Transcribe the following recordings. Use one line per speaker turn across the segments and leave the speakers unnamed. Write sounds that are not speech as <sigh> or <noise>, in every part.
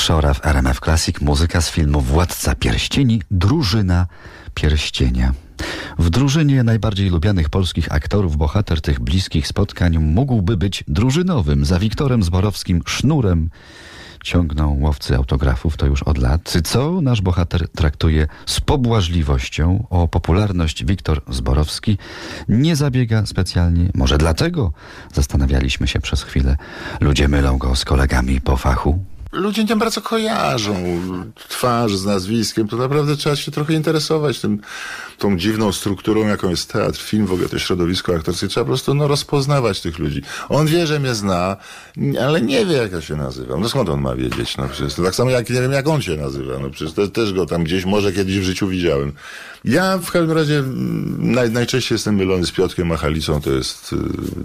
Shora w RMF Classic, muzyka z filmu Władca Pierścieni, drużyna Pierścienia. W drużynie najbardziej lubianych polskich aktorów bohater tych bliskich spotkań mógłby być drużynowym. Za Wiktorem Zborowskim sznurem ciągną łowcy autografów, to już od lat. Co nasz bohater traktuje z pobłażliwością. O popularność Wiktor Zborowski nie zabiega specjalnie. Może dlatego zastanawialiśmy się przez chwilę. Ludzie mylą go z kolegami po fachu.
Ludzie nie bardzo kojarzą twarz z nazwiskiem, to naprawdę trzeba się trochę interesować tym, tą dziwną strukturą, jaką jest teatr, film, w ogóle to środowisko aktorskie. Trzeba po prostu no, rozpoznawać tych ludzi. On wie, że mnie zna, ale nie wie, jak ja się nazywam. No skąd on ma wiedzieć? No przecież to tak samo jak nie wiem, jak on się nazywa. No przecież to, też go tam gdzieś może kiedyś w życiu widziałem. Ja w każdym razie mm, naj, najczęściej jestem mylony z Piotkiem Machalicą, to jest y,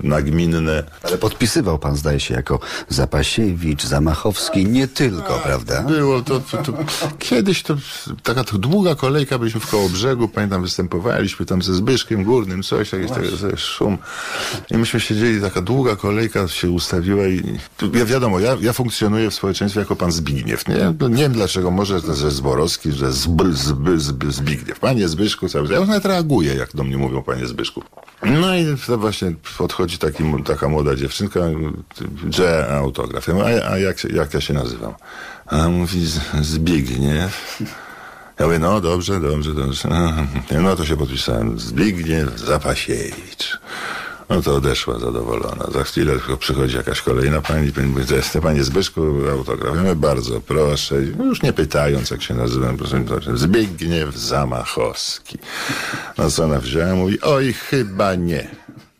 nagminne.
Ale podpisywał pan, zdaje się, jako Zapasiewicz, Zamachowski, nie tylko, prawda?
Było to, to, to, kiedyś to taka to długa kolejka, byliśmy w koło brzegu, pamiętam, występowaliśmy tam ze Zbyszkiem Górnym, coś, jakiś taki szum. I myśmy siedzieli, taka długa kolejka się ustawiła i ja wiadomo, ja, ja funkcjonuję w społeczeństwie jako pan Zbigniew, nie? No, nie wiem dlaczego, może że Zborowski, że Zb, Zb, Zb, Zbigniew. Panie Zbyszku, cały czas. Ja nawet reaguję, jak do mnie mówią panie Zbyszku. No i to właśnie podchodzi taki, taka młoda dziewczynka, że autograf. Ja mówię, a, a jak, jak ja się nazywam? A ona mówi Zbigniew. Ja mówię, no dobrze, dobrze, dobrze. <laughs> No to się podpisałem. Zbigniew Zapasiewicz. No to odeszła zadowolona. Za chwilę przychodzi jakaś kolejna pani, pani mówi, panie Zbyszku, autograf. Bardzo proszę. Już nie pytając, jak się nazywam, proszę, Zbigniew Zamachowski. No co ona wzięła? Mówi, oj, chyba nie.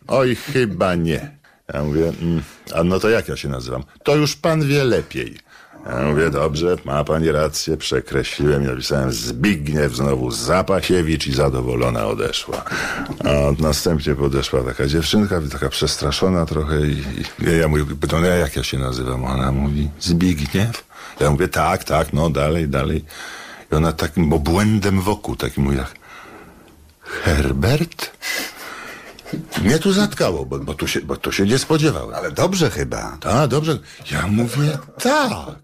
Oj, chyba nie. Ja mówię, mm, a no to jak ja się nazywam? To już pan wie lepiej. Ja mówię, dobrze, ma pani rację, przekreśliłem i napisałem Zbigniew, znowu Zapasiewicz i zadowolona odeszła. A następnie podeszła taka dziewczynka, taka przestraszona trochę i, i ja mówię, pytam, ja jak ja się nazywam? Ona mówi, Zbigniew? Ja mówię, tak, tak, no dalej, dalej. I ona takim obłędem wokół, takim mówi jak, Herbert? Mnie tu zatkało, bo, bo, tu się, bo to się nie spodziewałem.
Ale dobrze chyba.
Tak, dobrze. Ja mówię tak.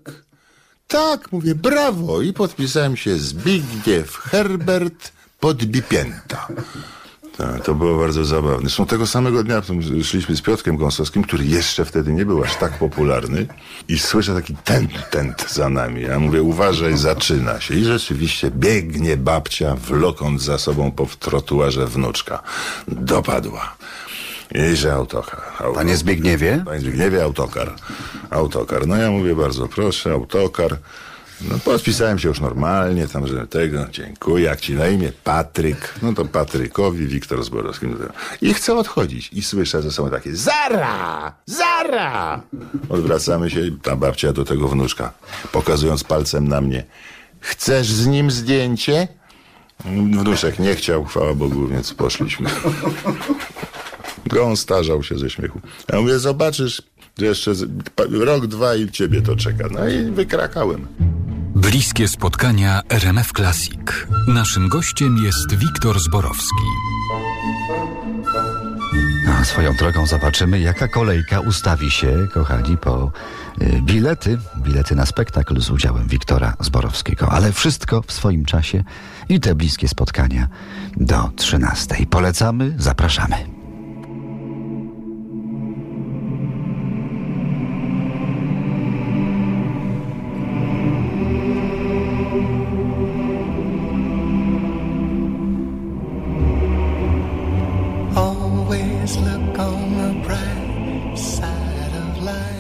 Tak, mówię brawo. I podpisałem się Zbigniew Herbert Podbipięta. Tak, to było bardzo zabawne. Zresztą tego samego dnia szliśmy z Piotrkiem Gąsowskim, który jeszcze wtedy nie był aż tak popularny i słyszę taki tent, tent za nami. Ja mówię, uważaj, zaczyna się. I rzeczywiście biegnie babcia, wlokąc za sobą po trotuarze wnuczka. Dopadła. I że autokar. Auto,
Panie Zbigniewie?
Panie Zbigniewie, autokar. Autokar. No ja mówię, bardzo proszę, autokar. No podpisałem się już normalnie, tam, że tego, dziękuję, jak ci na imię, Patryk. No to Patrykowi, Wiktor Zborowski. I chcę odchodzić. I słyszę ze sobą takie, zara, zara! Odwracamy się, ta babcia do tego wnuczka, pokazując palcem na mnie. Chcesz z nim zdjęcie? Wnuczek nie chciał, chwała Bogu, więc poszliśmy. <laughs> On starzał się ze śmiechu. Ja mówię, zobaczysz, jeszcze rok, dwa i ciebie to czeka. No i wykrakałem.
Bliskie spotkania RMF Classic. Naszym gościem jest Wiktor Zborowski.
A swoją drogą zobaczymy, jaka kolejka ustawi się, kochani, po y, bilety. Bilety na spektakl z udziałem Wiktora Zborowskiego. Ale wszystko w swoim czasie i te bliskie spotkania do 13. Polecamy, zapraszamy. always look on the bright side of life.